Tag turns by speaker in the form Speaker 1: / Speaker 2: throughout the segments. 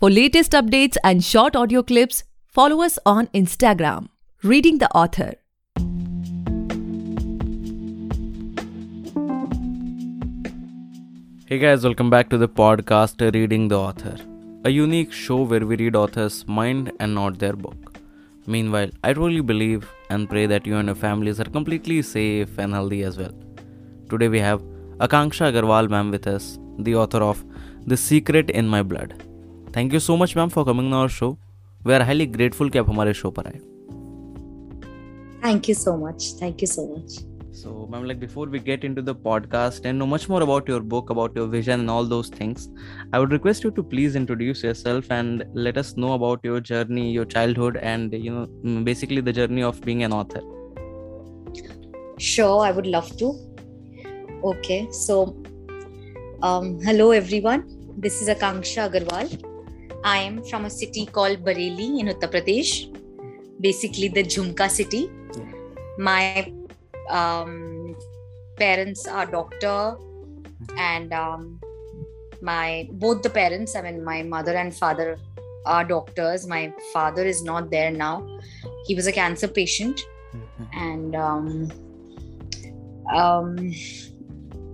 Speaker 1: For latest updates and short audio clips, follow us on Instagram, Reading the Author.
Speaker 2: Hey guys, welcome back to the podcast Reading the Author, a unique show where we read authors' mind and not their book. Meanwhile, I truly believe and pray that you and your families are completely safe and healthy as well. Today we have Akanksha Agarwal ma'am with us, the author of The Secret in My Blood. Thank you so much ma'am for coming on our show. We are highly grateful कि आप हमारे show पर आए.
Speaker 3: Thank you so much. Thank you so much.
Speaker 2: So, ma'am, like before we get into the podcast and know much more about your book, about your vision, and all those things, I would request you to please introduce yourself and let us know about your journey, your childhood, and you know, mm, basically the journey of being an author.
Speaker 3: Sure, I would love to. Okay, so um, hello everyone. This is Akanksha Agarwal. I am from a city called Bareilly in Uttar Pradesh, basically the Jhumka city. My um, parents are doctor, and um, my both the parents, I mean, my mother and father are doctors. My father is not there now. He was a cancer patient, and um, um,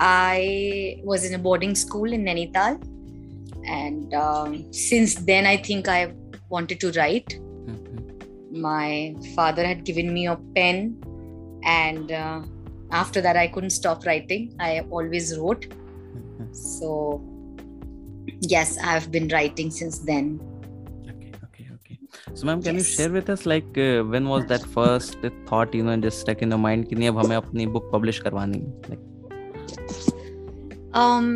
Speaker 3: I was in a boarding school in Nainital, and um, since then i think i wanted to write. Mm-hmm. My father had given me a pen. And uh, after that i couldn't stop writing. I always wrote. Mm-hmm. So yes i've been writing since then.
Speaker 2: Okay okay okay. So ma'am can you share with us like uh, when was that first thought you know just stuck in your mind ki nahi ab hame apni book publish karwani like
Speaker 3: um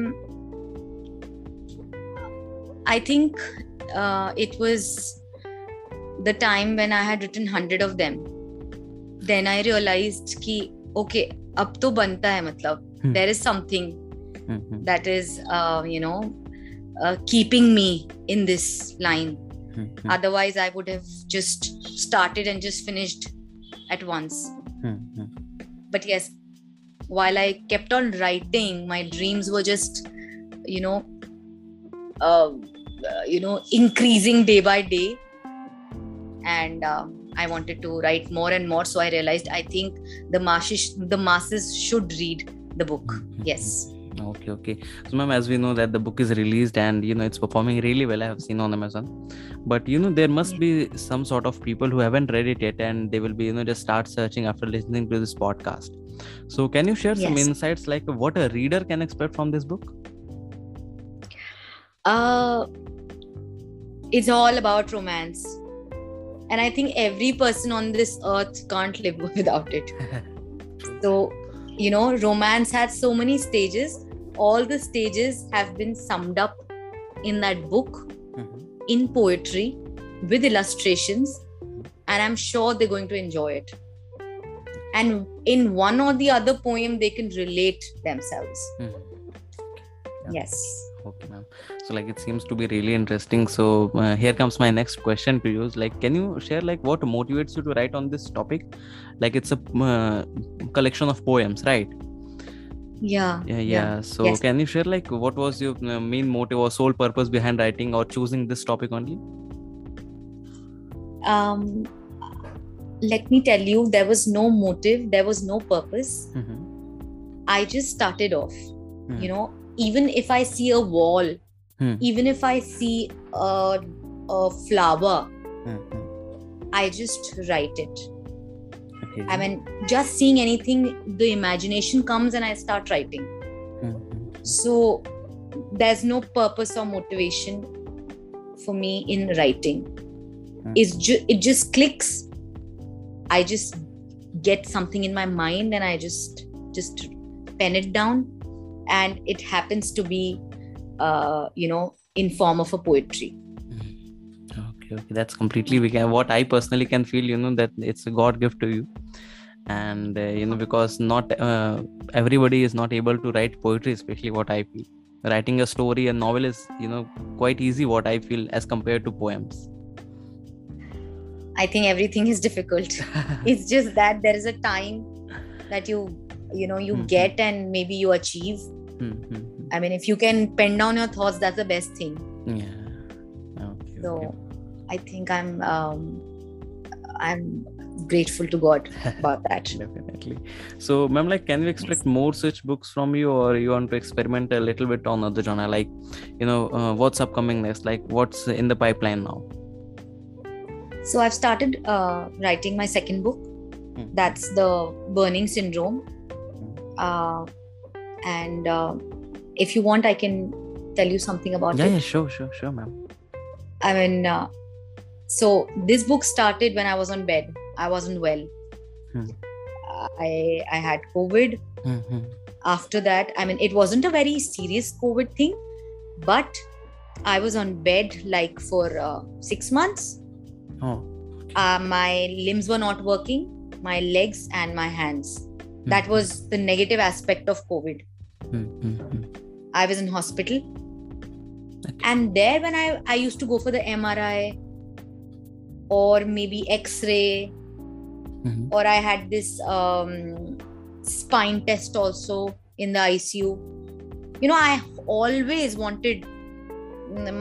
Speaker 3: I think uh, it was the time when I had written 100 of them. Then I realized that okay, ab to banta hai matlab.
Speaker 2: Hmm.
Speaker 3: There is something
Speaker 2: hmm.
Speaker 3: that is, uh, you know, uh, keeping me in this line.
Speaker 2: Hmm.
Speaker 3: Otherwise, I would have just started and just finished at once.
Speaker 2: Hmm.
Speaker 3: But yes, while I kept on writing, my dreams were just, you know, uh, you know increasing day by day and um, i wanted to write more and more so i realized i think the masses the masses should read the book yes
Speaker 2: Okay, okay. So, ma'am, as we know that the book is released and you know it's performing really well, I have seen on Amazon. But you know there must be some sort of people who haven't read it yet, and they will be you know just start searching after listening to this podcast. So, can you share some insights like what a reader can expect from this book?
Speaker 3: uh it's all about romance. And i think every person on this earth can't live without it. So you know romance has so many stages. All the stages have been summed up in that book
Speaker 2: Mhm.
Speaker 3: in poetry with illustrations and i'm sure they're going to enjoy it. And in one or the other poem they can relate themselves.
Speaker 2: Mhm.
Speaker 3: Yes
Speaker 2: Okay, ma'am. So, like, it seems to be really interesting. So, uh, here comes my next question to you. Like, can you share like what motivates you to write on this topic? Like, it's a uh, collection of poems, right?
Speaker 3: yeah
Speaker 2: Yeah, yeah. So,
Speaker 3: Yes.
Speaker 2: can you share like what was your uh, main motive or sole purpose behind writing or choosing this topic only?
Speaker 3: um let me tell you there was no motive there was no purpose
Speaker 2: Mhm.
Speaker 3: i just started off
Speaker 2: Hmm.
Speaker 3: you know even if i see a wall
Speaker 2: Hmm.
Speaker 3: even if i see a, a flower
Speaker 2: Mhm.
Speaker 3: i just write it
Speaker 2: Okay.
Speaker 3: i mean just seeing anything the imagination comes and i start writing
Speaker 2: Mhm.
Speaker 3: so there's no purpose or motivation for me in writing
Speaker 2: Hmm.
Speaker 3: it's ju- it just clicks i just get something in my mind and i just just pen it down and it happens to be uh, you know in form of a poetry
Speaker 2: Okay, okay, that's completely we can, what I personally can feel. You know that it's a God gift to you, and uh, you know because not uh, everybody is not able to write poetry, especially what I feel. Writing a story, a novel is you know quite easy. What I feel as compared to poems.
Speaker 3: i think everything is difficult it's just that there is a time that you you know you
Speaker 2: Mhm.
Speaker 3: get and maybe you achieve
Speaker 2: Hmm, hmm, hmm.
Speaker 3: i mean if you can pen down your thoughts that's the best thing
Speaker 2: Yeah. Okay,
Speaker 3: So
Speaker 2: okay.
Speaker 3: I think I'm um, I'm grateful to God about that.
Speaker 2: Definitely. So, ma'am, like, can we expect more such books from you, or you want to experiment a little bit on other genre? Like, you know, uh, what's upcoming next? Like, what's in the pipeline now?
Speaker 3: So I've started uh, writing my second book. That's the Burning Syndrome. Uh, and uh, if you want, I can tell you something about
Speaker 2: Yeah,
Speaker 3: it.
Speaker 2: yeah, sure, sure, sure, ma'am.
Speaker 3: I mean, uh, so this book started when I was on bed. I wasn't well.
Speaker 2: Hmm.
Speaker 3: I I had COVID.
Speaker 2: Mm-hmm.
Speaker 3: After that, I mean, it wasn't a very serious COVID thing, but I was on bed like for uh, six months.
Speaker 2: Oh,
Speaker 3: Uh, my limbs were not working, my legs and my hands. That was the negative aspect of COVID.
Speaker 2: Mm-hmm.
Speaker 3: I was in hospital,
Speaker 2: Okay.
Speaker 3: and there when I I used to go for the MRI or maybe X-ray
Speaker 2: Mhm.
Speaker 3: or I had this um, spine test also in the ICU. You know, I always wanted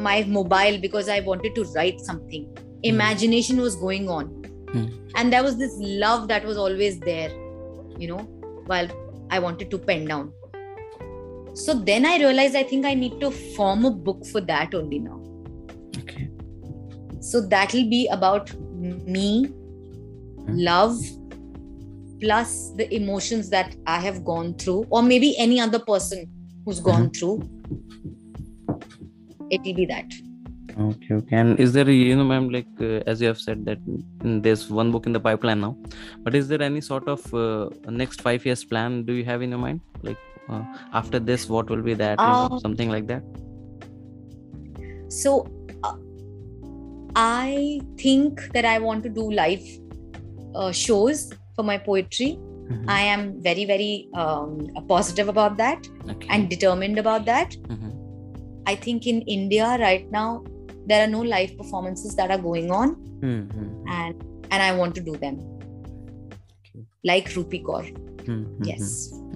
Speaker 3: my mobile because I wanted to write something. Imagination was going on.
Speaker 2: Hmm.
Speaker 3: And there was this love that was always there, you know, while I wanted to pen down. So then I realized I think I need to form a book for that only now.
Speaker 2: Okay.
Speaker 3: So that'll be about me, love, plus the emotions that I have gone through, or maybe any other person who's gone uh-huh. through. It'll be that.
Speaker 2: Okay, okay. And is there, you know, ma'am, like uh, as you have said that there's one book in the pipeline now, but is there any sort of uh, next five years plan do you have in your mind? Like uh, after this, what will be that? know,
Speaker 3: Um,
Speaker 2: something like that.
Speaker 3: So uh, I think that I want to do live uh, shows for my poetry.
Speaker 2: Mhm.
Speaker 3: I am very, very um, positive about that
Speaker 2: okay.
Speaker 3: and determined about that.
Speaker 2: Mhm.
Speaker 3: I think in India right now, there are no live performances that are going on,
Speaker 2: Mhm.
Speaker 3: and and I want to do them.
Speaker 2: Okay.
Speaker 3: Like Rupi Kaur.
Speaker 2: Mhm.
Speaker 3: Yes.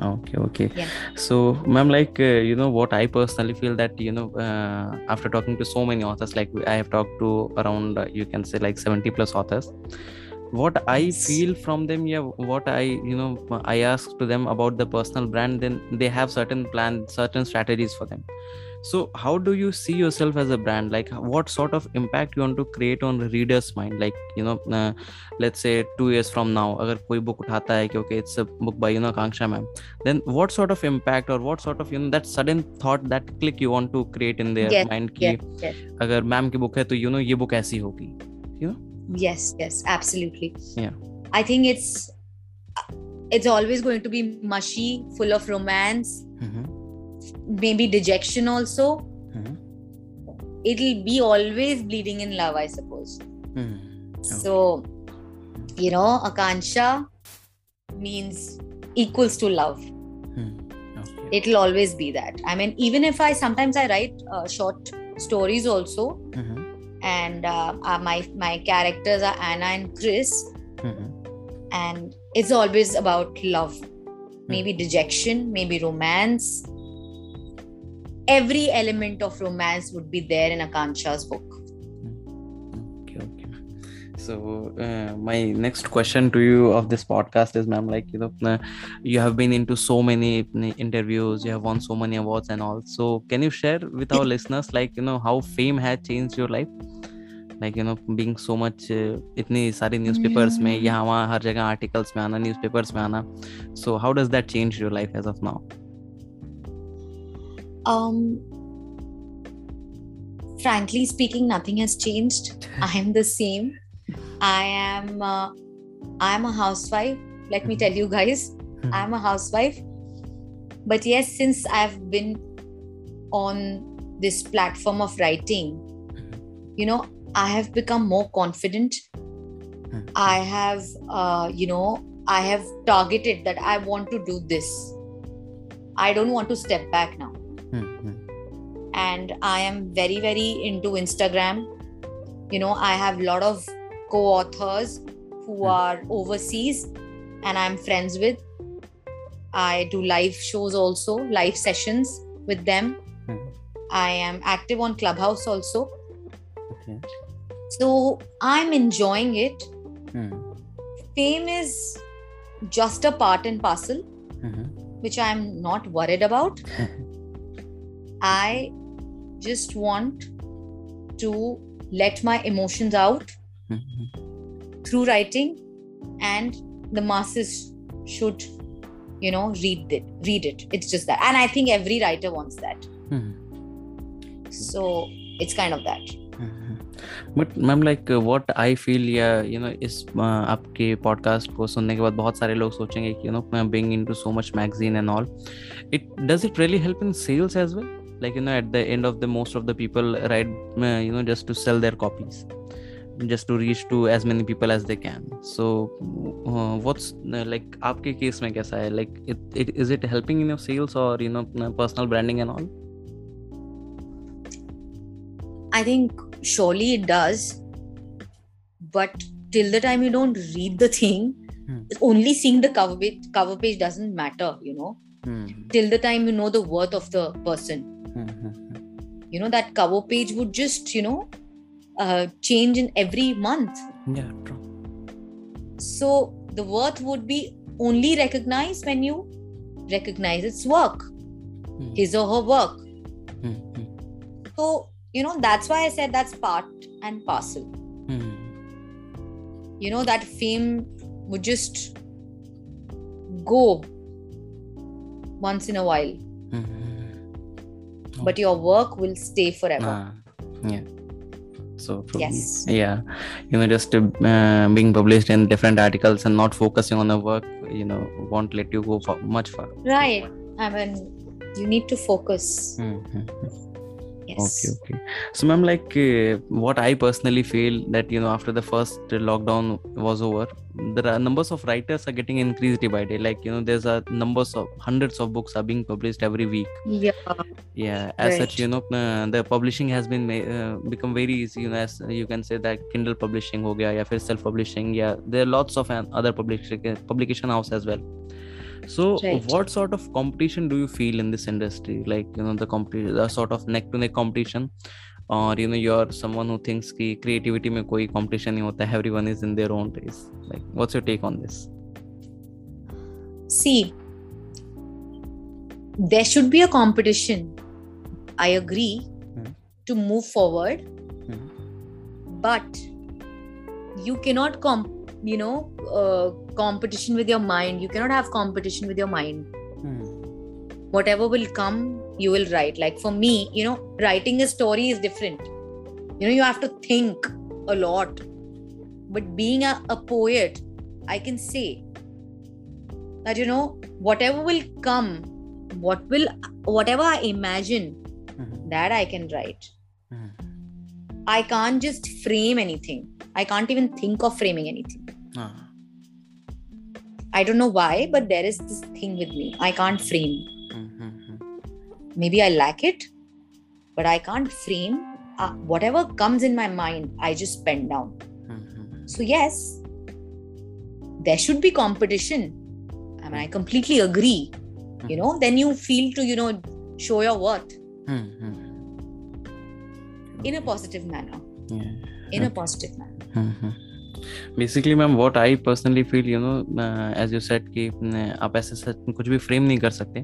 Speaker 2: Okay, okay.
Speaker 3: Yeah.
Speaker 2: So, ma'am, like uh, you know, what I personally feel that you know, uh, after talking to so many authors, like I have talked to around uh, you can say like seventy plus authors. What I feel from them, yeah, what I you know, I ask to them about the personal brand, then they have certain plan certain strategies for them so how do you see yourself as a brand? Like what sort of impact you want to create on the reader's mind? Like you know uh, let's say two years from now agar koi book uthata hai ki okay it's a book by you know kanksha ma'am then what sort of impact or what sort of you know that sudden thought that click you want to create in their
Speaker 3: yes,
Speaker 2: mind ki
Speaker 3: yes, yes.
Speaker 2: agar ma'am ki book hai to you know ye book aisi hogi you know?
Speaker 3: Yes yes absolutely.
Speaker 2: Yeah.
Speaker 3: I think it's it's always going to be mushy full of romance. Mm-hmm maybe dejection also. It'll be always bleeding in love, I suppose. So, you know, Akanksha means equals to love.
Speaker 2: okay.
Speaker 3: It'll always be that. I mean, even if I sometimes I write uh, short stories also,
Speaker 2: Mhm.
Speaker 3: and uh, uh, my my characters are Anna and Chris,
Speaker 2: Mhm.
Speaker 3: and it's always about love, maybe dejection, maybe romance every element of romance would be there in Akanksha's book.
Speaker 2: Okay, okay. So uh, my next question to you of this podcast is, ma'am, like you know, uh, you have been into so many uh, interviews, you have won so many awards and all. So can you share with our listeners, like you know, how fame had changed your life? Like, you know, being so much, uh, इतनी newspapers me में यहाँ वहाँ हर जगह articles में आना newspapers में आना so how does that change your life as of
Speaker 3: um, frankly speaking, nothing has changed. I am the same. I am. Uh, I am a housewife. Let me tell you guys, I am a housewife. But yes, since I've been on this platform of writing, you know, I have become more confident. I have, uh, you know, I have targeted that I want to do this. I don't want to step back now. And i am very very into instagram you know i have a lot of co-authors who
Speaker 2: Hmm.
Speaker 3: are overseas and i'm friends with i do live shows also live sessions with them
Speaker 2: Hmm.
Speaker 3: i am active on clubhouse also
Speaker 2: Yeah.
Speaker 3: So I'm enjoying it.
Speaker 2: Hmm.
Speaker 3: Fame is just a part and parcel,
Speaker 2: Mhm.
Speaker 3: which I'm not worried about. I just want to let my emotions out
Speaker 2: Mhm.
Speaker 3: through writing, and the masses should, you know, read it. Read it. It's just that, and I think every writer wants that.
Speaker 2: Mhm.
Speaker 3: So it's kind of that.
Speaker 2: But ma'am like what I feel या you know इस uh, आपके podcast को सुनने के बाद बहुत सारे लोग सोचेंगे कि you know being into so much magazine and all it does it really help in sales as well like you know at the end of the most of the people write uh, you know just to sell their copies just to reach to as many people as they can. So uh, what's uh, like aapke case mein kaisa hai like it, it is it helping in your sales or you know uh, personal branding and all?
Speaker 3: I think surely it does but till the time you don't read the thing
Speaker 2: hmm.
Speaker 3: only seeing the cover page cover page doesn't matter you know.
Speaker 2: Hmm.
Speaker 3: till the time you know the worth of the person you know, that cover page would just, you know, uh, change in every month.
Speaker 2: yeah true
Speaker 3: So the worth would be only recognized when you recognize its work,
Speaker 2: Hmm.
Speaker 3: his or her work.
Speaker 2: Hmm, hmm,
Speaker 3: So, you know, that's why I said that's part and parcel.
Speaker 2: hmm.
Speaker 3: you know that fame would just go once in a while But your work will stay forever
Speaker 2: Ah, yeah. So probably,
Speaker 3: Yes.
Speaker 2: yeah, you know, just uh, being published in different articles and not focusing on the work, you know, won't let you go far, much far.
Speaker 3: right i mean you need to focus
Speaker 2: Mhm. Okay, okay. So, ma'am, like uh, what I personally feel that you know after the first lockdown was over, there are numbers of writers are getting increased day by day. Like you know, there's a numbers of hundreds of books are being published every week.
Speaker 3: yeah
Speaker 2: yeah as such you know uh, the publishing has been uh, become very easy you know as you can say that kindle publishing ho gaya ya fir self publishing yeah there are lots of other publication publication house as well so
Speaker 3: Right.
Speaker 2: what sort of competition do you feel in this industry like you know the competition the sort of neck to neck competition or you know you're someone who thinks ki creativity mein koi competition nahi hota everyone is in their own race like what's your take on this
Speaker 3: see there should be a competition i agree
Speaker 2: Hmm.
Speaker 3: to move forward
Speaker 2: Hmm.
Speaker 3: but you cannot comp you know uh, competition with your mind. You cannot have competition with your mind. Whatever will come you will write. Like for me you know writing a story is different. You know you have to think a lot. But being a, a poet i can say that you know whatever will come what will whatever i imagine
Speaker 2: Mhm.
Speaker 3: that i can write.
Speaker 2: Mhm.
Speaker 3: i can't just frame anything. I can't even think of framing anything.
Speaker 2: Ah.
Speaker 3: I don't know why but there is this thing with me i can't frame
Speaker 2: Mhm.
Speaker 3: maybe I lack it, but I can't frame. Uh, whatever comes in my mind, I just pen down.
Speaker 2: Mhm.
Speaker 3: So, yes, there should be competition. I mean, I completely agree. You know, then you feel to, you know, show your worth in a positive manner.
Speaker 2: Yeah.
Speaker 3: In a positive manner.
Speaker 2: Basically ma'am what I personally feel you know as you said कि आप ऐसे सच कुछ भी frame नहीं कर सकते।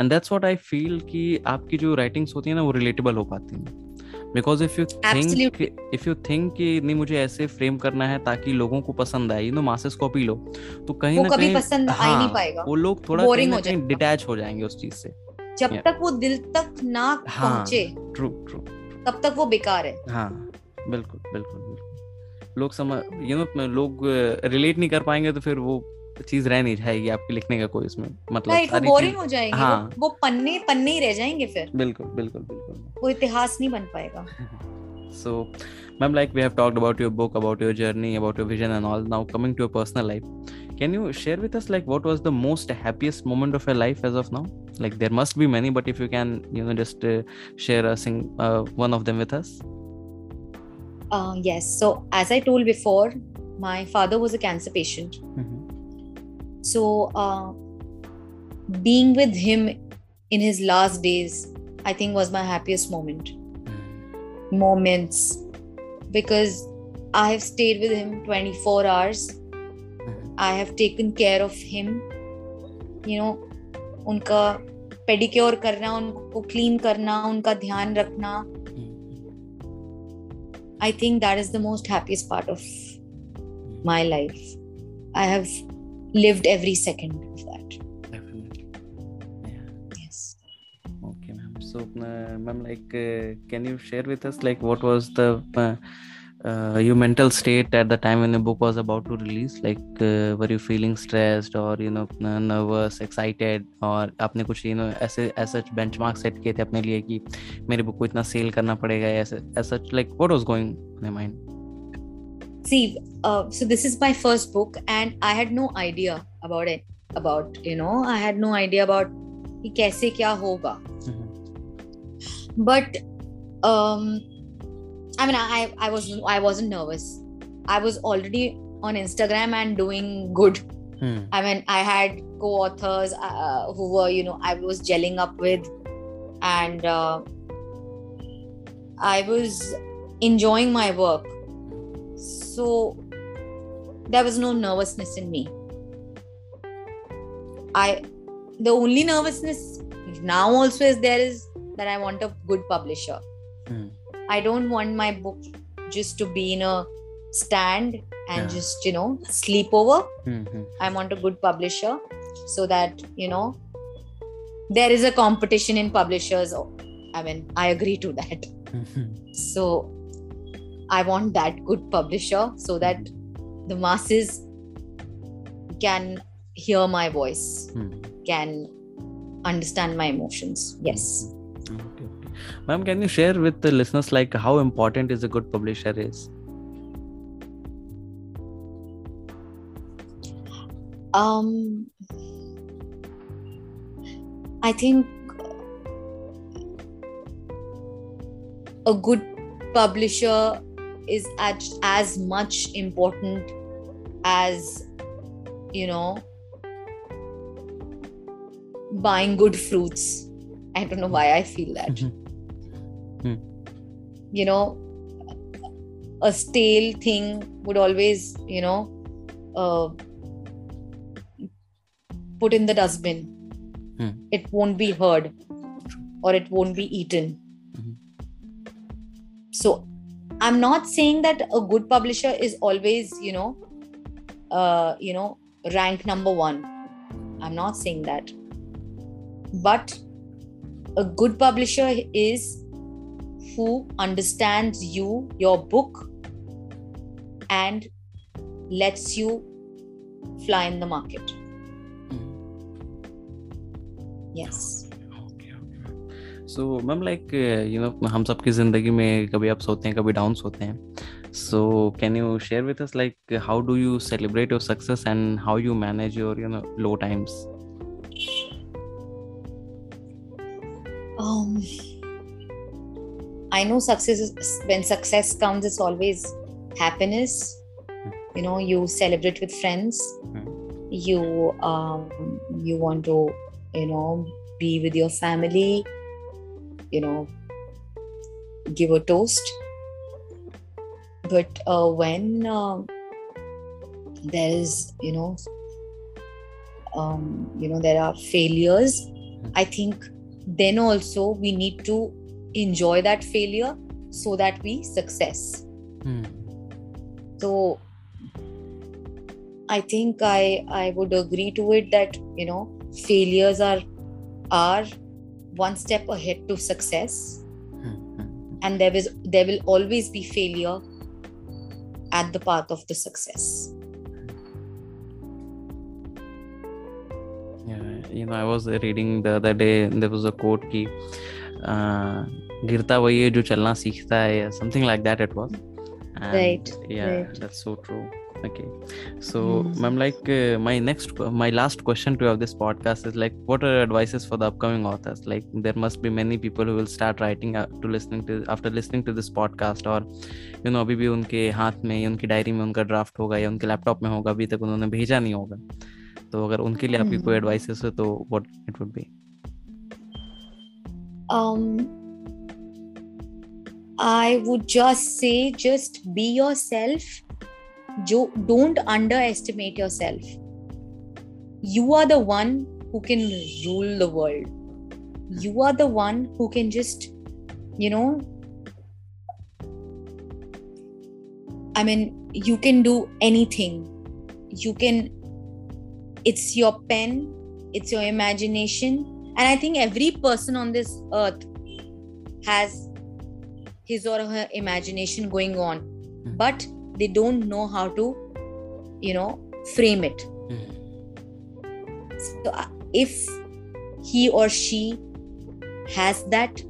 Speaker 2: And that's what I feel कि आपकी जो राइटिंग्स होती है ना वो रिलेटेबल हो पाती हैं। Because if you
Speaker 3: think
Speaker 2: if you think कि नहीं मुझे ऐसे फ्रेम करना है ताकि लोगों को पसंद आए यू नो मासेस कॉपी लो तो कहीं ना कहीं
Speaker 3: पसंद आ नहीं पाएगा।
Speaker 2: वो लोग थोड़ा
Speaker 3: Boring
Speaker 2: कहीं ना
Speaker 3: हो
Speaker 2: कहीं डिटैच हो जाएँगे उस चीज़ से।
Speaker 3: जब
Speaker 2: Yeah.
Speaker 3: तक वो दिल तक ना
Speaker 2: हाँ।
Speaker 3: पहुँचे
Speaker 2: ट्रू ट्रू
Speaker 3: तब तक वो बेकार है।
Speaker 2: हाँ बिल्कुल बिल्कुल बिल्कुल। लोग समझ यू नो लोग रिलेट नहीं कर पाएँगे तो फिर वो चीज़ रह नहीं जाएगी आपके लिखने का कोई इसमें मतलब
Speaker 3: right, वो बोरिंग हो जाएगी
Speaker 2: हाँ.
Speaker 3: वो, पन्ने पन्ने ही रह जाएँगे फिर।
Speaker 2: बिल्कुल बिल्कुल बिल्कुल।
Speaker 3: वो इतिहास नहीं बन पाएगा।
Speaker 2: So ma'am like we have talked about your book about your journey about your vision and all now coming to your personal life can you share with us like what was the most happiest moment of your life as of now like there must be many but if you can you know just share a one of them with us
Speaker 3: Uh, yes. So, as I told before, my father was a cancer patient. So, uh, being with him in his last days, I think was my happiest moment. Moments. because I have stayed with him 24 hours. I have taken care of him. You know, उनका pedicure करना उनको clean करना उनका ध्यान रखना I think that is the most happiest part of my life. I have lived every second of that.
Speaker 2: Definitely. Yeah.
Speaker 3: Yes.
Speaker 2: Okay, ma'am. So, uh, ma'am, like, uh, can you share with us, like, what was the uh, uh, your mental state at the time when the book was about to release? Like, uh, were you feeling stressed or you know uh, nervous, excited, और आपने कुछ you know ऐसे ऐसा benchmark set किए थे अपने लिए कि मेरे बुक को इतना सेल करना पड़ेगा ऐसे ऐसा like what was going in your mind?
Speaker 3: See, uh, so this is my first book, and I had no idea about it. About you know, I had no idea about कि कैसे क्या होगा. But um, I mean, I I was I wasn't nervous. I was already on Instagram and doing good.
Speaker 2: Hmm.
Speaker 3: I mean, I had co-authors uh, who were, you know, I was gelling up with, and uh, I was enjoying my work. So there was no nervousness in me. I, the only nervousness now also is there is that I want a good publisher.
Speaker 2: Hmm.
Speaker 3: I don't want my book just to be in a stand and
Speaker 2: Yeah.
Speaker 3: just, you know, sleep over.
Speaker 2: Hmm, hmm.
Speaker 3: I want a good publisher so that, you know, there is a competition in publishers. I mean, I agree to that. So I want that good publisher so that the masses can hear my voice,
Speaker 2: Hmm.
Speaker 3: can understand my emotions. Yes.
Speaker 2: Okay, okay. Ma'am, can you share with the listeners like how important is a good publisher is?
Speaker 3: Um, I think a good publisher is as, as much important as you know buying good fruits. I don't know why I feel that. You know, a stale thing would always, you know, uh, put in the dustbin.
Speaker 2: Hmm.
Speaker 3: It won't be heard or it won't be eaten.
Speaker 2: Mhm.
Speaker 3: So, I'm not saying that a good publisher is always, you know, uh, you know, rank number one. I'm not saying that. But a good publisher is who understands you, your book, and lets you fly in the market. Yes.
Speaker 2: Okay, okay. So, ma'am, like uh, you know, हम सबकी जिंदगी में कभी ups होते हैं कभी downs होते हैं so can you share with us like how do you celebrate your success and how you manage your you know low times
Speaker 3: Um, I know success is when success comes, it's always happiness. You know, you celebrate with friends. You um, you want to, you know, be with your family. You know, give a toast. But uh, when uh, there is, you know, um, you know, there are failures. I think then also we need to enjoy that failure so that we success
Speaker 2: Hmm.
Speaker 3: so i think i i would agree to it that you know failures are are one step ahead to success
Speaker 2: Hmm,
Speaker 3: and there is there will always be failure at the path of the success
Speaker 2: Yeah, you know, I was reading the other day. There was a quote uh, Uh, गिरता वही है जो चलना सीखता है something like that it was
Speaker 3: right या
Speaker 2: that's so true okay so ma'am like my next my last question to have this podcast is like what are advices for the upcoming authors like there must be many people who will start writing to listening to after listening to this podcast और you know अभी भी उनके हाथ में उनकी diary में उनका draft होगा या उनके लैपटॉप में होगा अभी तक उन्होंने भेजा नहीं होगा। तो अगर उनके लिए आपकी कोई
Speaker 3: hmm.
Speaker 2: एडवाइसेस हो तो what it would be
Speaker 3: um I would just say just be yourself. Don't underestimate yourself. You are the one who can rule the world. You are the one who can just, you know, I mean, you can do anything. You can, it's your pen, it's your imagination. And I think every person on this earth has his or her imagination going on, but they don't know how to, you know, frame it. So uh, if he or she has that,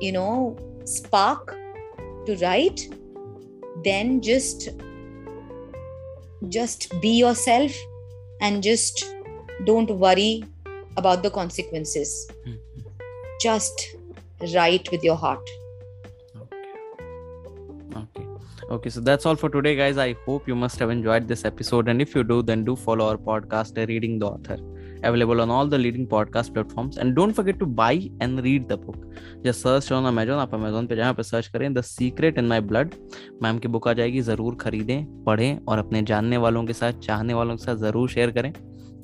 Speaker 3: you know, spark to write, then just just be yourself and just don't worry about the consequences. Mm-hmm. Just write with your heart.
Speaker 2: Okay. Okay, so that's all for today, guys. I hope you must have enjoyed this episode. And if you do, then do follow our podcast, Reading the Author, available on all the leading podcast platforms. And don't forget to buy and read the book. Just search on Amazon. आप Amazon पे जहाँ पे search करें the secret in my blood ma'am की book आ जाएगी ज़रूर खरीदें पढ़ें और अपने जानने वालों के साथ चाहने वालों के साथ ज़रूर शेयर करें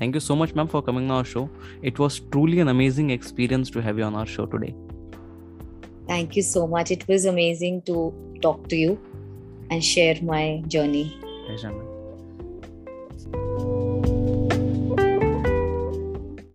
Speaker 2: Thank you so much, ma'am, for coming on our show. It was truly an amazing experience to have you on our show today.
Speaker 3: Thank you so much. It was amazing to talk to you and share my journey.
Speaker 2: Pleasure, ma'am.